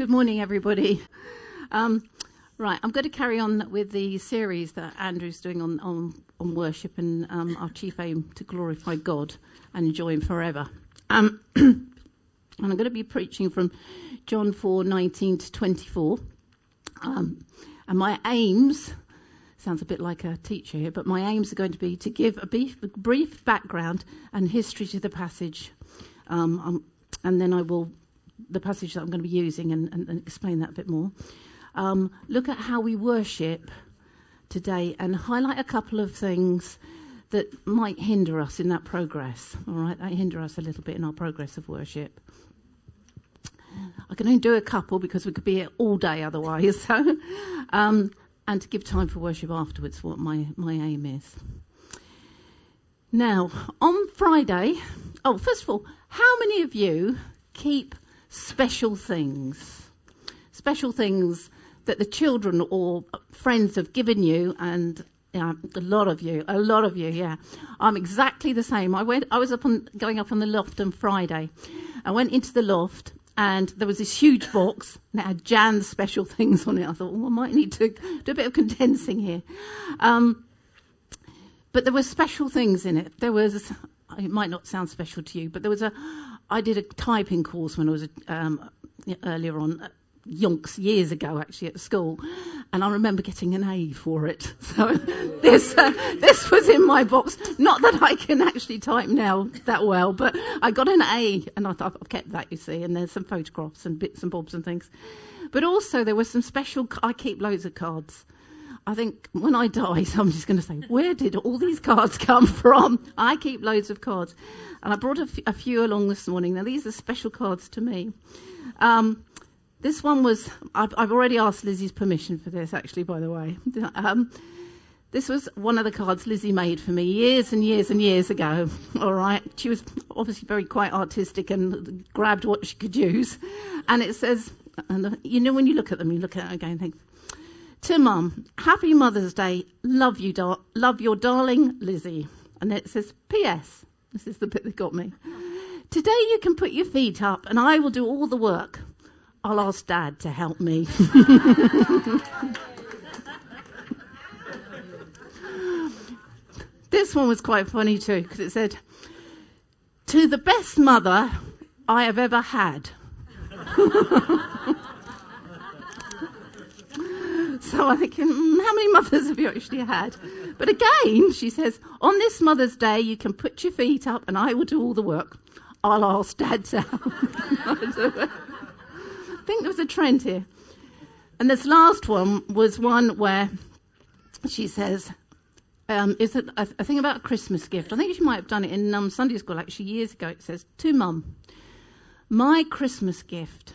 Good morning, everybody. Um, right, I'm going to carry on with the series that Andrew's doing on, on, on worship and um, our chief aim to glorify God and enjoy Him forever. Um, and I'm going to be preaching from John 4 19 to 24. Um, and my aims sounds a bit like a teacher here, but my aims are going to be to give a brief, brief background and history to the passage. Um, um, and then I will the passage that I'm going to be using and, and, and explain that a bit more. Um, look at how we worship today and highlight a couple of things that might hinder us in that progress. All right, that hinder us a little bit in our progress of worship. I can only do a couple because we could be here all day otherwise. So, um, and to give time for worship afterwards, what my, my aim is. Now, on Friday, oh, first of all, how many of you keep special things. Special things that the children or friends have given you and yeah, a lot of you, a lot of you, yeah. I'm exactly the same. I went, I was up on, going up on the loft on Friday. I went into the loft and there was this huge box and it had Jan's special things on it. I thought, well, I might need to do a bit of condensing here. Um, but there were special things in it. There was, it might not sound special to you, but there was a, I did a typing course when I was um, earlier on, uh, yonks years ago actually at school, and I remember getting an A for it. So this uh, this was in my box. Not that I can actually type now that well, but I got an A, and I thought I've kept that. You see, and there's some photographs and bits and bobs and things, but also there were some special. I keep loads of cards. I think when I die, so I'm just going to say, Where did all these cards come from? I keep loads of cards. And I brought a, f- a few along this morning. Now, these are special cards to me. Um, this one was, I've, I've, already asked Lizzie's permission for this, actually, by the way. Um, this was one of the cards Lizzie made for me years and years and years ago. All right. She was obviously very quite artistic and grabbed what she could use. And it says, and you know, when you look at them, you look at it again and think, to Mum, Happy Mother's Day. Love you, dar- love your darling Lizzie. And it says, P.S. This is the bit that got me. Today you can put your feet up and I will do all the work. I'll ask Dad to help me. this one was quite funny too because it said, To the best mother I have ever had. So I'm thinking, mm, how many mothers have you actually had? But again, she says, on this Mother's Day, you can put your feet up and I will do all the work. I'll ask Dad to. I think there was a trend here. And this last one was one where she says, um, is it a, a, thing about a Christmas gift? I think she might have done it in um, Sunday school actually years ago. It says, to mum, my Christmas gift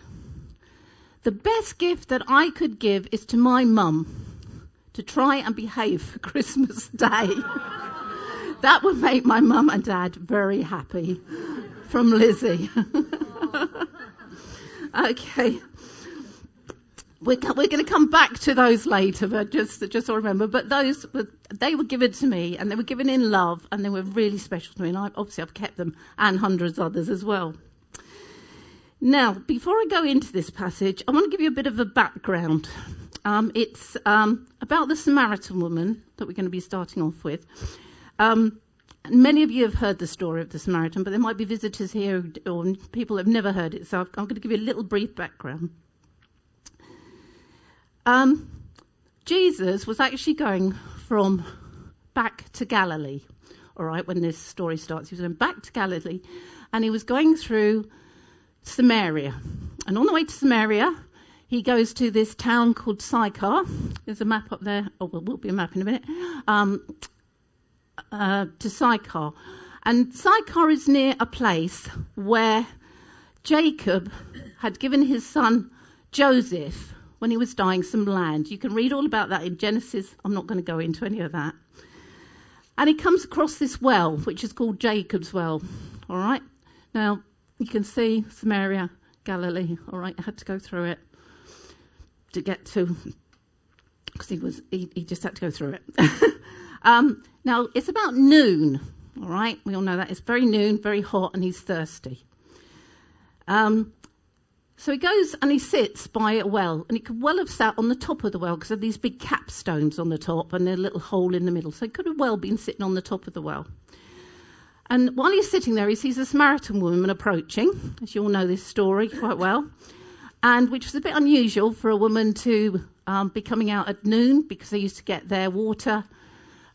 the best gift that I could give is to my mum to try and behave for Christmas Day. that would make my mum and dad very happy. From Lizzie. okay. We're, we're going to come back to those later, but just, just so remember. But those, were, they were given to me, and they were given in love, and they were really special to me. And I, obviously, I've kept them, and hundreds others as well. Now, before I go into this passage, I want to give you a bit of a background. Um, it's um, about the Samaritan woman that we're going to be starting off with. Um, many of you have heard the story of the Samaritan, but there might be visitors here or people who have never heard it, so I'm going to give you a little brief background. Um, Jesus was actually going from back to Galilee, all right, when this story starts. He was going back to Galilee, and he was going through Samaria. And on the way to Samaria, he goes to this town called Sychar. There's a map up there. Oh, well, will be a map in a minute. Um, uh, to Sychar. And Sychar is near a place where Jacob had given his son Joseph, when he was dying, some land. You can read all about that in Genesis. I'm not going to go into any of that. And he comes across this well, which is called Jacob's Well. All right? Now, you can see Samaria, Galilee. All right, I had to go through it to get to, because he was he, he, just had to go through it. um, now it's about noon. All right, we all know that it's very noon, very hot, and he's thirsty. Um, So he goes and he sits by a well, and he could well have sat on the top of the well because of these big capstones on the top and a little hole in the middle. So he could have well been sitting on the top of the well. And while he's sitting there, he sees a Samaritan woman approaching, as you all know this story quite well, and which was a bit unusual for a woman to um, be coming out at noon because they used to get their water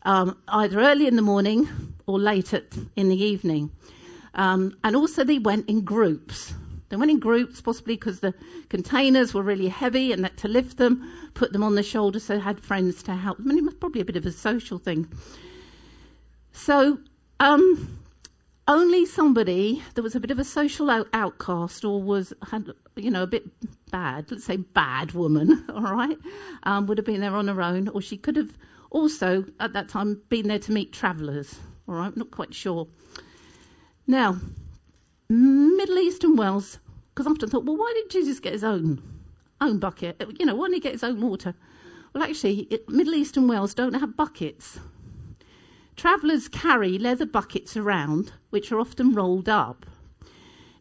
um, either early in the morning or late at, in the evening. Um, and also, they went in groups. They went in groups, possibly because the containers were really heavy and that to lift them, put them on the shoulder, so they had friends to help them. And it was probably a bit of a social thing. So, um, only somebody that was a bit of a social out- outcast or was had you know a bit bad, let's say bad woman, all right, um, would have been there on her own, or she could have also at that time been there to meet travellers. All right, not quite sure. Now, Middle Eastern wells, because I often thought, well, why did Jesus get his own own bucket? You know, why didn't he get his own water? Well, actually, it, Middle Eastern wells don't have buckets. Travellers carry leather buckets around, which are often rolled up.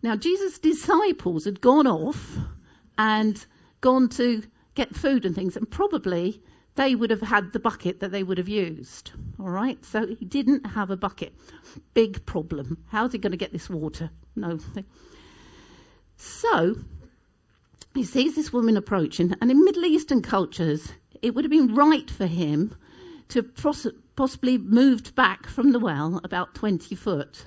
Now, Jesus' disciples had gone off and gone to get food and things, and probably they would have had the bucket that they would have used. All right, so he didn't have a bucket. Big problem. How's he going to get this water? No. So he sees this woman approaching, and in Middle Eastern cultures, it would have been right for him to possibly moved back from the well about 20 foot.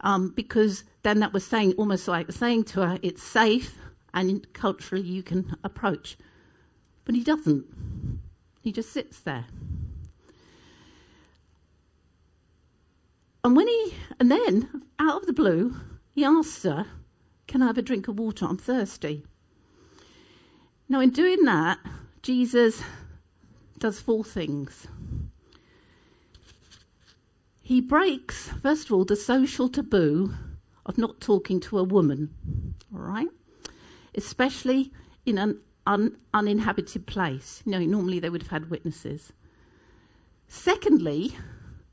Um, because then that was saying, almost like saying to her, it's safe and culturally you can approach. But he doesn't. He just sits there. And when he, and then out of the blue, he asks her, Can I have a drink of water? I'm thirsty. Now, in doing that, Jesus does four things. He breaks, first of all, the social taboo of not talking to a woman, all right? Especially in an un- uninhabited place. You know, normally they would have had witnesses. Secondly,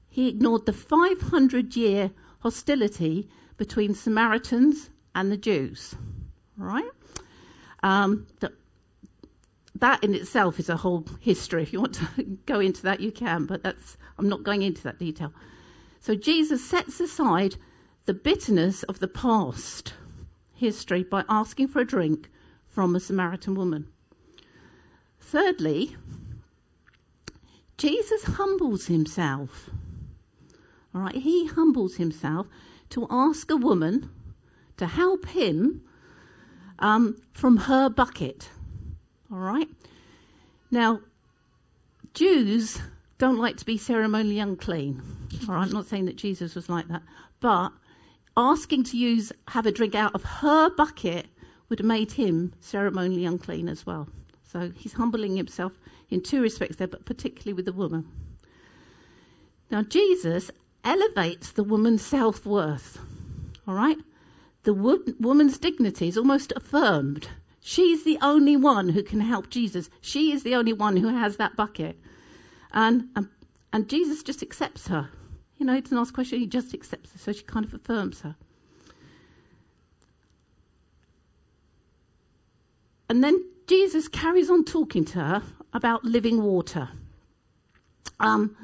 he ignored the 500 year hostility between Samaritans and the Jews, all right? Um, that, that in itself is a whole history. If you want to go into that, you can, but that's, I'm not going into that detail. So Jesus sets aside the bitterness of the past history by asking for a drink from a Samaritan woman. Thirdly, Jesus humbles himself. All right, he humbles himself to ask a woman to help him um, from her bucket. All right. Now, Jews don't like to be ceremonially unclean. All right, I'm not saying that Jesus was like that, but asking to use have a drink out of her bucket would have made him ceremonially unclean as well. So he's humbling himself in two respects there, but particularly with the woman. Now Jesus elevates the woman's self worth. All right, the wo- woman's dignity is almost affirmed. She's the only one who can help Jesus. She is the only one who has that bucket. And, and, and Jesus just accepts her. You know, he doesn't ask a question, he just accepts her. So she kind of affirms her. And then Jesus carries on talking to her about living water. Um,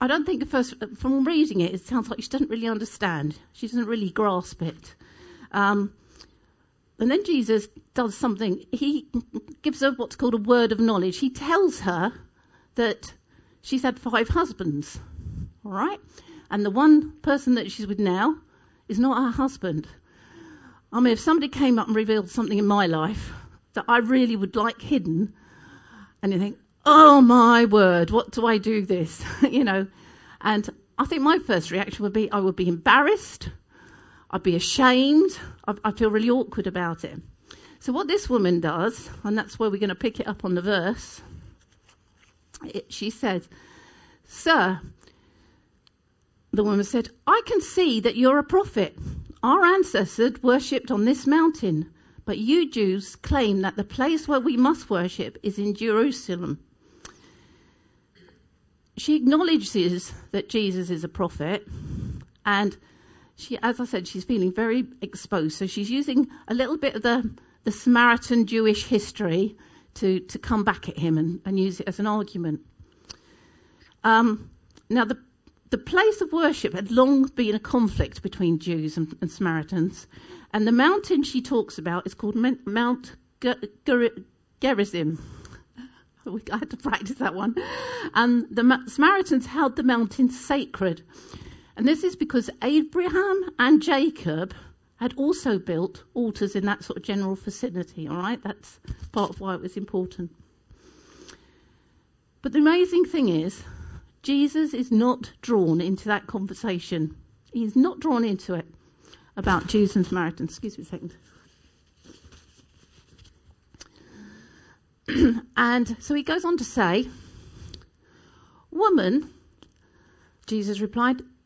I don't think, first, from reading it, it sounds like she doesn't really understand. She doesn't really grasp it. Um, and then Jesus does something. He gives her what's called a word of knowledge. He tells her that she's had five husbands, all right? And the one person that she's with now is not her husband. I mean, if somebody came up and revealed something in my life that I really would like hidden, and you think, oh my word, what do I do this? you know, and I think my first reaction would be I would be embarrassed, I'd be ashamed, I'd, I'd feel really awkward about it. So, what this woman does, and that's where we're going to pick it up on the verse, it, she says, Sir, the woman said, I can see that you're a prophet. Our ancestors worshipped on this mountain, but you Jews claim that the place where we must worship is in Jerusalem. She acknowledges that Jesus is a prophet and she, as I said, she's feeling very exposed. So she's using a little bit of the, the Samaritan Jewish history to, to come back at him and, and use it as an argument. Um, now, the, the place of worship had long been a conflict between Jews and, and Samaritans. And the mountain she talks about is called Mount Gerizim. I had to practice that one. And the Samaritans held the mountain sacred. And this is because Abraham and Jacob had also built altars in that sort of general vicinity, all right? That's part of why it was important. But the amazing thing is, Jesus is not drawn into that conversation. He's not drawn into it about Jews and Samaritans. Excuse me a second. and so he goes on to say, Woman, Jesus replied,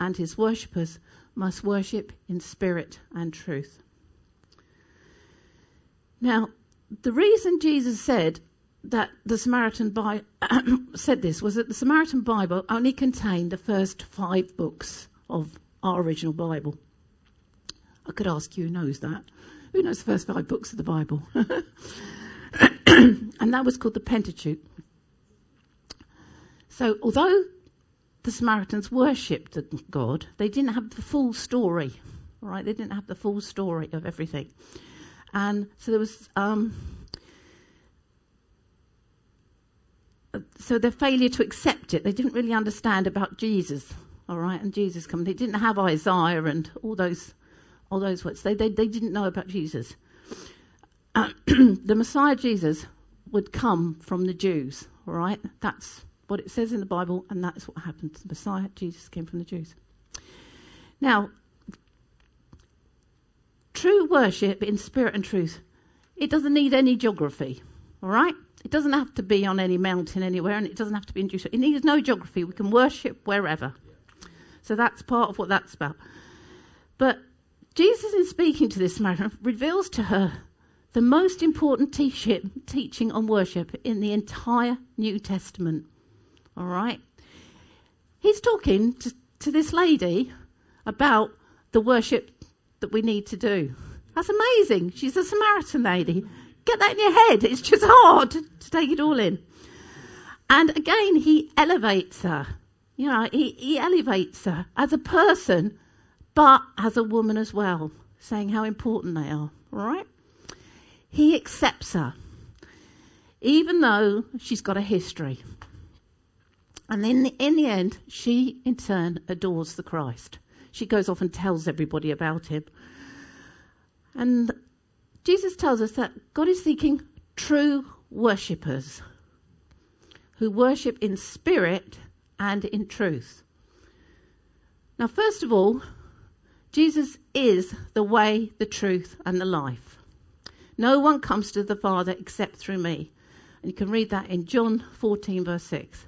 and his worshippers must worship in spirit and truth. Now, the reason Jesus said that the Samaritan Bible said this was that the Samaritan Bible only contained the first five books of our original Bible. I could ask you who knows that. Who knows the first five books of the Bible? and that was called the Pentateuch. So, although the Samaritans worshipped God, they didn't have the full story, right? They didn't have the full story of everything. And so there was, um, so their failure to accept it, they didn't really understand about Jesus, all right, and Jesus coming. They didn't have Isaiah and all those, all those words. They, they, they didn't know about Jesus. Uh, the Messiah Jesus would come from the Jews, all right? That's what it says in the Bible, and that's what happened to the Messiah. Jesus came from the Jews. Now, true worship in spirit and truth, it doesn't need any geography, all right? It doesn't have to be on any mountain anywhere, and it doesn't have to be in Jerusalem. It needs no geography. We can worship wherever. So that's part of what that's about. But Jesus, in speaking to this Samaritan, reveals to her the most important teaching on worship in the entire New Testament. All right? He's talking to, to this lady about the worship that we need to do. That's amazing. She's a Samaritan lady. Get that in your head. It's just hard to, take it all in. And again, he elevates her. You know, he, he elevates her as a person, but as a woman as well, saying how important they are. All right? He accepts her, even though she's got a history. And in the, in the end, she in turn adores the Christ. She goes off and tells everybody about him. And Jesus tells us that God is seeking true worshippers who worship in spirit and in truth. Now, first of all, Jesus is the way, the truth, and the life. No one comes to the Father except through me. And you can read that in John 14, verse 6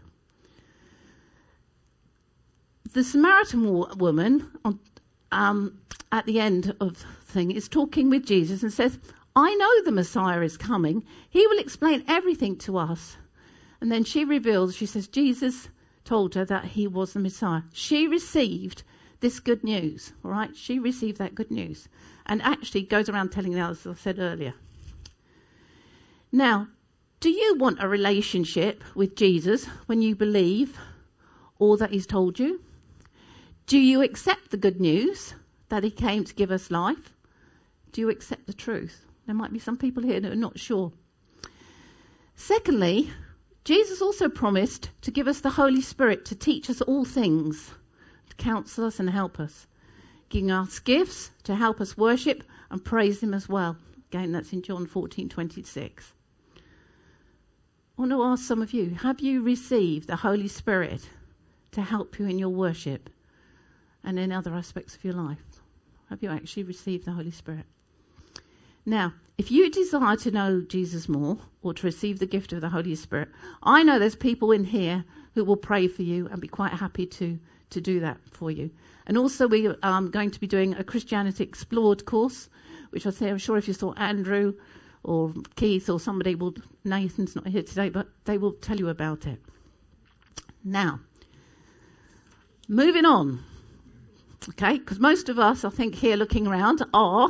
the Samaritan woman on, um, at the end of the thing is talking with Jesus and says, I know the Messiah is coming. He will explain everything to us. And then she reveals, she says, Jesus told her that he was the Messiah. She received this good news, all right? She received that good news and actually goes around telling the others, as I said earlier. Now, do you want a relationship with Jesus when you believe all that he's told you? Do you accept the good news that he came to give us life? Do you accept the truth? There might be some people here who are not sure. Secondly, Jesus also promised to give us the Holy Spirit to teach us all things, to counsel us and help us, giving us gifts to help us worship and praise Him as well. Again, that's in John 14 26. I want to ask some of you have you received the Holy Spirit to help you in your worship? And in other aspects of your life. Have you actually received the Holy Spirit? Now, if you desire to know Jesus more or to receive the gift of the Holy Spirit, I know there's people in here who will pray for you and be quite happy to, to do that for you. And also, we are um, going to be doing a Christianity Explored course, which I say, I'm sure if you saw Andrew or Keith or somebody will, Nathan's not here today, but they will tell you about it. Now, moving on. Okay, because most of us, I think, here looking around are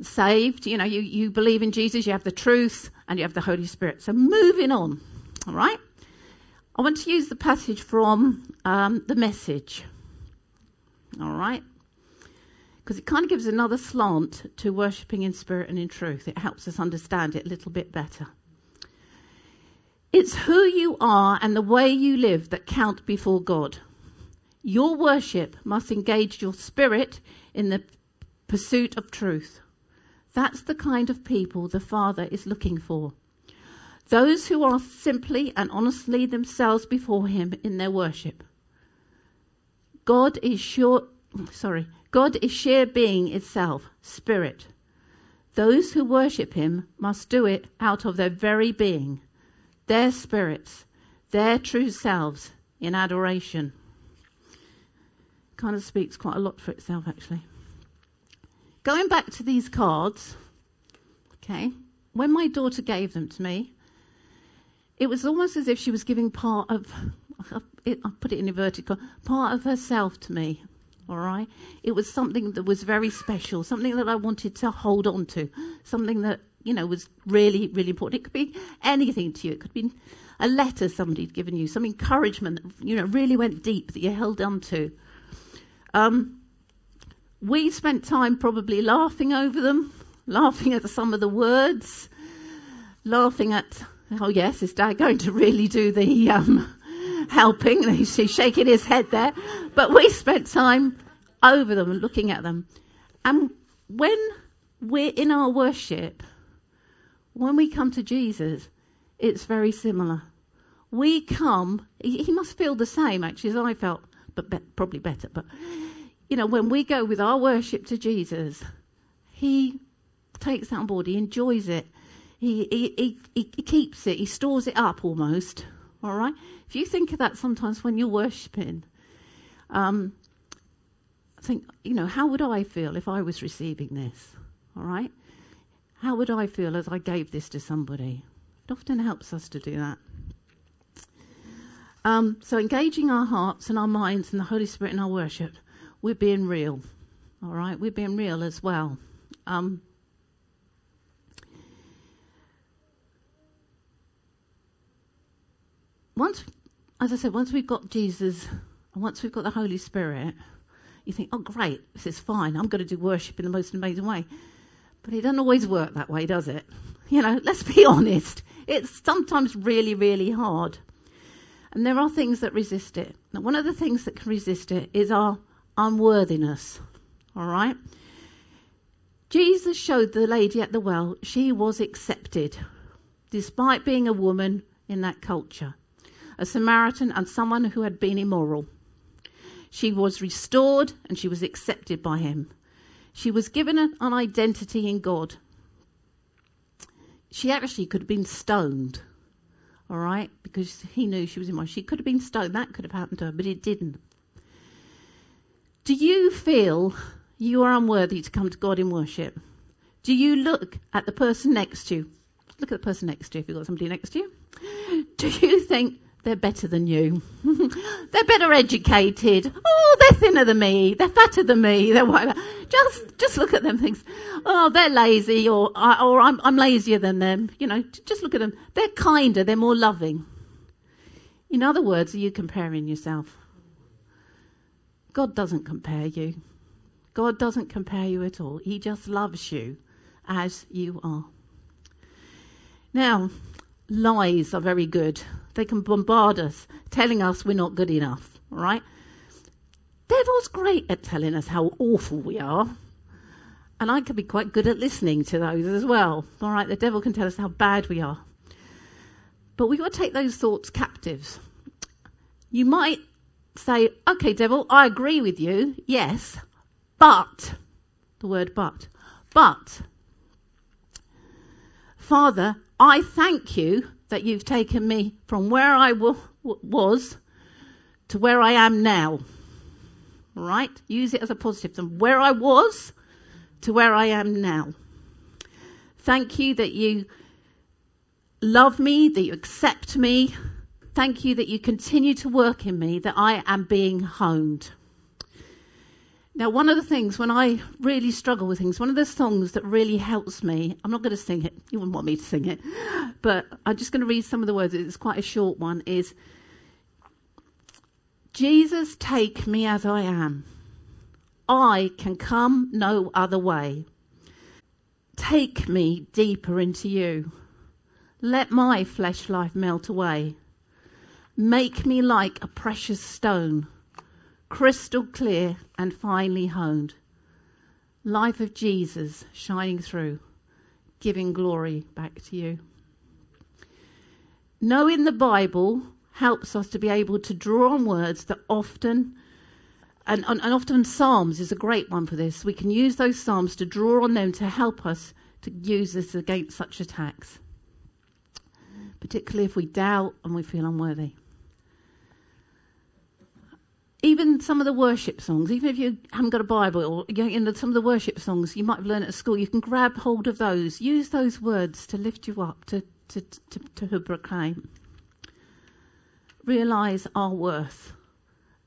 saved. You know, you, you believe in Jesus, you have the truth, and you have the Holy Spirit. So moving on. All right. I want to use the passage from um, the message. All right. Because it kind of gives another slant to worshipping in spirit and in truth. It helps us understand it a little bit better. It's who you are and the way you live that count before God. Your worship must engage your spirit in the pursuit of truth. That's the kind of people the Father is looking for. Those who are simply and honestly themselves before Him in their worship. God is sure, sorry, God is sheer being itself, spirit. Those who worship Him must do it out of their very being, their spirits, their true selves in adoration kind of speaks quite a lot for itself, actually. Going back to these cards, okay, when my daughter gave them to me, it was almost as if she was giving part of, I put it in inverted part of herself to me. All right, it was something that was very special, something that I wanted to hold on to, something that you know was really, really important. It could be anything to you. It could be a letter somebody'd given you, some encouragement that you know really went deep that you held on to. Um, we spent time probably laughing over them, laughing at some of the words, laughing at, oh yes, is Dad going to really do the um, helping? He's shaking his head there. But we spent time over them and looking at them. And when we're in our worship, when we come to Jesus, it's very similar. We come, he must feel the same actually as I felt but be- probably better. But, you know, when we go with our worship to Jesus, He takes that on board, He enjoys it, He, he, he, he keeps it, He stores it up almost. All right? If you think of that sometimes when you're worshipping, um, I think, you know, how would I feel if I was receiving this? All right? How would I feel as I gave this to somebody? It often helps us to do that. Um, so engaging our hearts and our minds and the Holy Spirit in our worship, we're being real. All right, we're being real as well. Um, once, as I said, once we've got Jesus and once we've got the Holy Spirit, you think, oh, great, this is fine. I'm going to do worship in the most amazing way. But it doesn't always work that way, does it? You know, let's be honest. It's sometimes really, really hard. And there are things that resist it. Now, one of the things that can resist it is our unworthiness. All right? Jesus showed the lady at the well she was accepted, despite being a woman in that culture, a Samaritan and someone who had been immoral. She was restored and she was accepted by him. She was given an, an identity in God. She actually could have been stoned all right, because he knew she was in my. She could have been stoned. That could have happened to her, but it didn't. Do you feel you are unworthy to come to God in worship? Do you look at the person next to you? Look at the person next to you if you've got somebody next to you. Do you think they're better than you? they're better educated. Oh, they're thinner than me. They're fatter than me. They're whatever. Just, just look at them. Things. Oh, they're lazy, or or I'm I'm lazier than them. You know, just look at them. They're kinder. They're more loving. In other words, are you comparing yourself? God doesn't compare you. God doesn't compare you at all. He just loves you as you are. Now, lies are very good. They can bombard us, telling us we're not good enough, right? Devil's great at telling us how awful we are. And I can be quite good at listening to those as well. All right, the devil can tell us how bad we are. But we've got to take those thoughts captives. You might say, okay, devil, I agree with you, yes, but the word but. But, Father, I thank you that you've taken me from where I w- was to where I am now. Right? Use it as a positive. From where I was to where I am now. Thank you that you love me, that you accept me. Thank you that you continue to work in me, that I am being honed. Now, one of the things when I really struggle with things, one of the songs that really helps me, I'm not going to sing it, you wouldn't want me to sing it, but I'm just going to read some of the words, it's quite a short one, is Jesus, take me as I am. I can come no other way. Take me deeper into you. Let my flesh life melt away. Make me like a precious stone, crystal clear and finely honed. Life of Jesus shining through, giving glory back to you. Knowing the Bible helps us to be able to draw on words that often, and, and, and, often Psalms is a great one for this. We can use those Psalms to draw on them to help us to use this against such attacks, particularly if we doubt and we feel unworthy. Even some of the worship songs, even if you haven't got a Bible or you know, some of the worship songs you might have learned at school, you can grab hold of those. Use those words to lift you up, to, to, to, to, proclaim realize our worth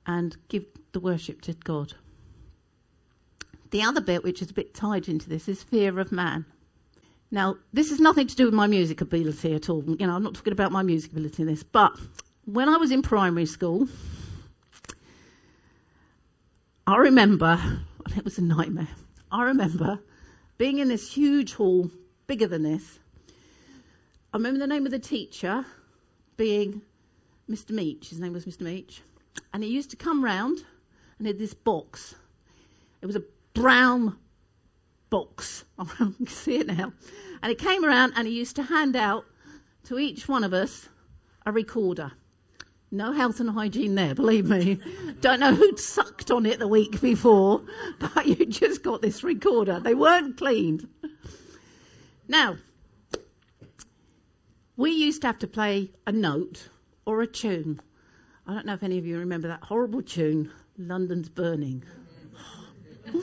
and give the worship to God. The other bit, which is a bit tied into this, is fear of man. Now, this has nothing to do with my music ability at all. You know, I'm not talking about my music ability in this, but when I was in primary school, I remember, it was a nightmare. I remember being in this huge hall, bigger than this. I remember the name of the teacher being Mr. Meach. His name was Mr. Meach. And he used to come round and he had this box. It was a brown box. I can see it now. And he came around and he used to hand out to each one of us a recorder. No health and hygiene there, believe me. Don't know who'd sucked on it the week before, but you just got this recorder. They weren't cleaned. Now, we used to have to play a note or a tune. I don't know if any of you remember that horrible tune, London's Burning.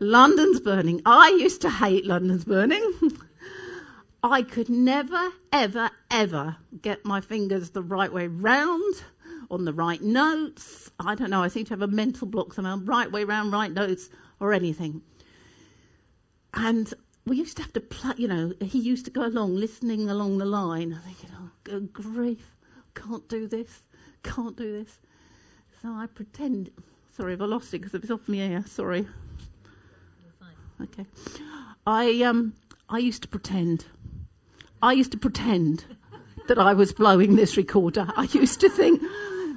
London's Burning. I used to hate London's Burning. I could never, ever, ever get my fingers the right way round on the right notes. I don't know, I seem to have a mental block somehow, right way round, right notes, or anything. And we used to have to play, you know, he used to go along, listening along the line, and thinking, oh, good grief, can't do this, can't do this. So I pretend, sorry if I lost it because it was off my ear, sorry. Okay. I, um, I used to pretend. I used to pretend that I was blowing this recorder. I used to think,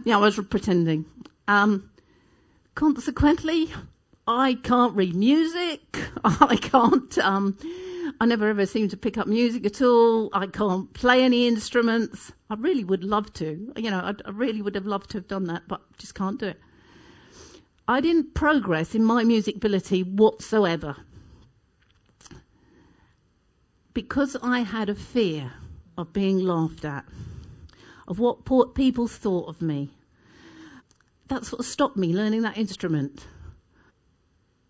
yeah, I was pretending. Um, consequently, I can't read music. I can't. Um, I never ever seem to pick up music at all. I can't play any instruments. I really would love to. You know, I, I really would have loved to have done that, but just can't do it. I didn't progress in my music ability whatsoever because I had a fear of being laughed at, of what people thought of me. That's what stopped me learning that instrument.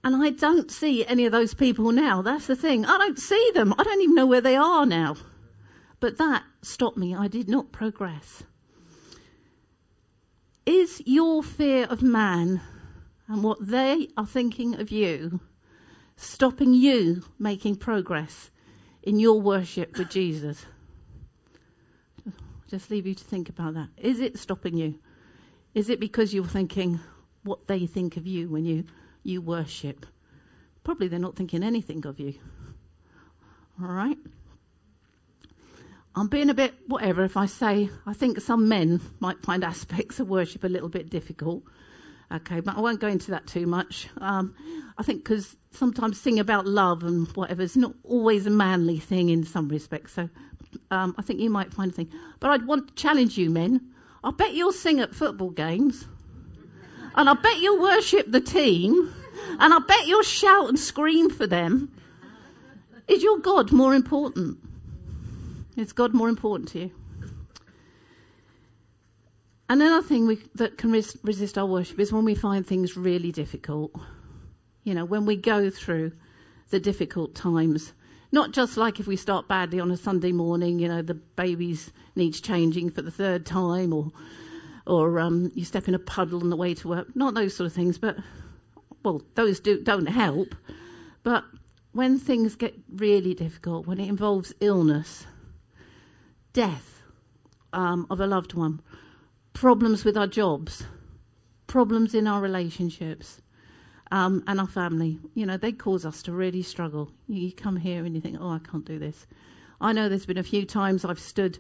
And I don't see any of those people now. That's the thing. I don't see them. I don't even know where they are now. But that stopped me. I did not progress. Is your fear of man and what they are thinking of you stopping you making progress in your worship with Jesus? Just leave you to think about that. Is it stopping you? Is it because you're thinking what they think of you when you you worship. Probably they're not thinking anything of you. All right? I'm being a bit whatever if I say I think some men might find aspects of worship a little bit difficult. Okay, but I won't go into that too much. Um, I think because sometimes sing about love and whatever is not always a manly thing in some respects. So um, I think you might find a thing. But I'd want to challenge you, men. I bet you'll sing at football games And I bet you'll worship the team. And I bet you'll shout and scream for them. Is your God more important? Is God more important to you? Another thing we, that can res- resist our worship is when we find things really difficult. You know, when we go through the difficult times. Not just like if we start badly on a Sunday morning, you know, the baby's needs changing for the third time, or or um, you step in a puddle on the way to work. Not those sort of things, but well, those do, don't help. But when things get really difficult, when it involves illness, death um, of a loved one, problems with our jobs, problems in our relationships, um, and our family, you know, they cause us to really struggle. You come here and you think, oh, I can't do this. I know there's been a few times I've stood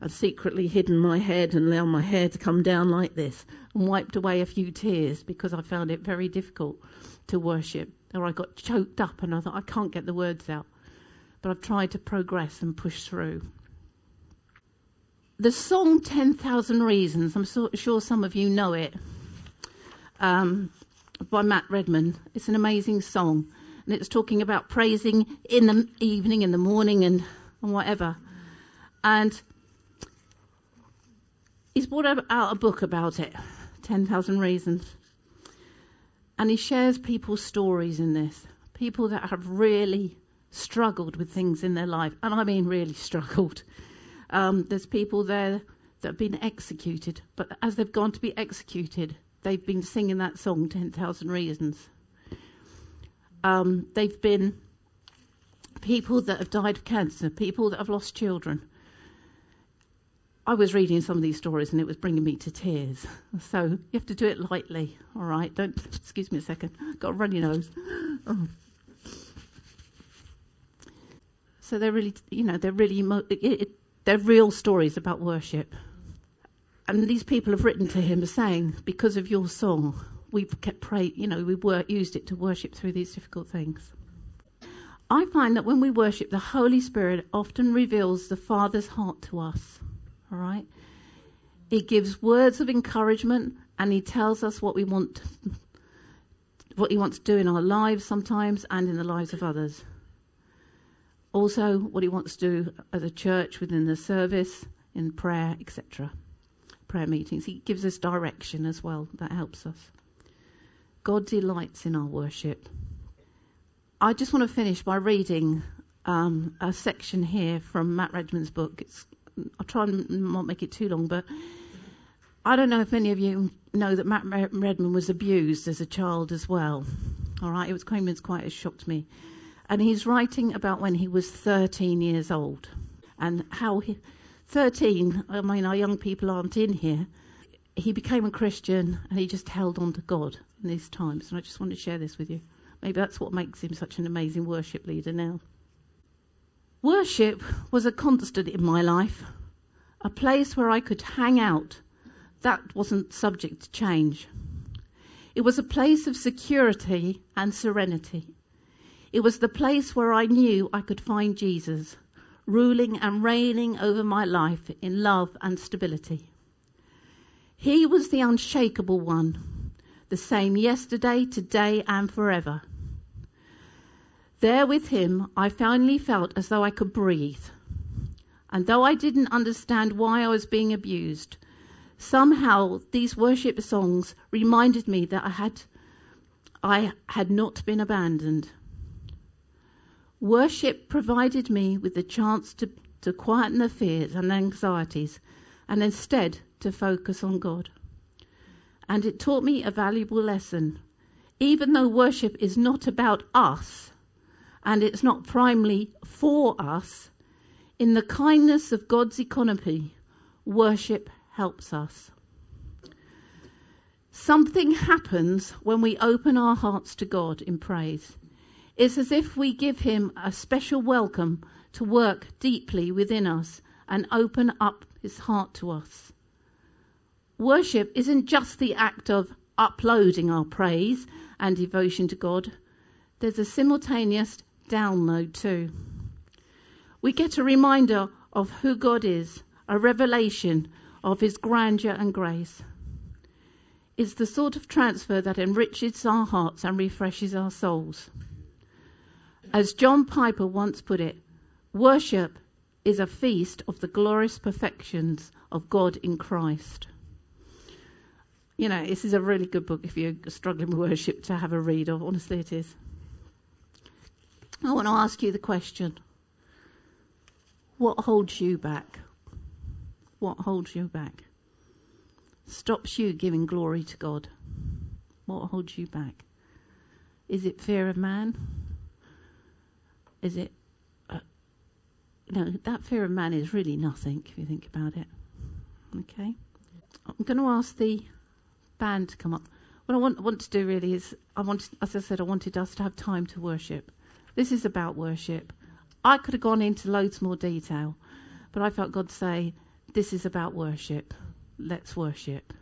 and secretly hidden my head and allowed my hair to come down like this and wiped away a few tears because I found it very difficult to worship. Or I got choked up and I thought, I can't get the words out. But I've tried to progress and push through. The song 10,000 Reasons, I'm so, sure some of you know it, um, by Matt Redman. It's an amazing song. And it's talking about praising in the evening, in the morning, and, and whatever. And he's brought out a book about it 10,000 Reasons. And he shares people's stories in this. People that have really struggled with things in their life. And I mean, really struggled. Um, there's people there that have been executed, but as they've gone to be executed, they've been singing that song, 10,000 Reasons. Um, they've been people that have died of cancer, people that have lost children, I was reading some of these stories and it was bringing me to tears. So you have to do it lightly, all right? Don't, excuse me a second, got a runny nose. So they're really, you know, they're really, it, it, they're real stories about worship. And these people have written to him saying, because of your song, we've kept praying, you know, we were, used it to worship through these difficult things. I find that when we worship, the Holy Spirit often reveals the Father's heart to us. All right? He gives words of encouragement and he tells us what we want what he wants to do in our lives sometimes and in the lives of others. Also what he wants to do as a church within the service, in prayer, etc. Prayer meetings. He gives us direction as well. That helps us. God delights in our worship. I just want to finish by reading um, a section here from Matt Redman's book. It's I'll try and not make it too long, but I don't know if any of you know that Matt Redman was abused as a child as well. All right, it was came as quite a shock to me. And he's writing about when he was 13 years old and how he, 13, I mean, our young people aren't in here. He became a Christian and he just held on to God in these times. And I just want to share this with you. Maybe that's what makes him such an amazing worship leader now. Worship was a constant in my life, a place where I could hang out. That wasn't subject to change. It was a place of security and serenity. It was the place where I knew I could find Jesus, ruling and reigning over my life in love and stability. He was the unshakable one, the same yesterday, today, and forever. There with him, I finally felt as though I could breathe. And though I didn't understand why I was being abused, somehow these worship songs reminded me that I had, I had not been abandoned. Worship provided me with the chance to, to quieten the fears and anxieties and instead to focus on God. And it taught me a valuable lesson. Even though worship is not about us, and it's not primarily for us, in the kindness of God's economy, worship helps us. Something happens when we open our hearts to God in praise. It's as if we give Him a special welcome to work deeply within us and open up His heart to us. Worship isn't just the act of uploading our praise and devotion to God, there's a simultaneous download too. We get a reminder of who God is, a revelation of his grandeur and grace. It's the sort of transfer that enriches our hearts and refreshes our souls. As John Piper once put it, worship is a feast of the glorious perfections of God in Christ. You know, this is a really good book if you're struggling with worship to have a read of. Honestly, it is. I want to ask you the question what holds you back? What holds you back? Stops you giving glory to God? What holds you back? Is it fear of man? Is it. Uh, no, that fear of man is really nothing if you think about it. Okay? I'm going to ask the band to come up. What I want, want to do really is, I want, as I said, I wanted us to have time to worship. This is about worship. I could have gone into loads more detail, but I felt God say, This is about worship. Let's worship.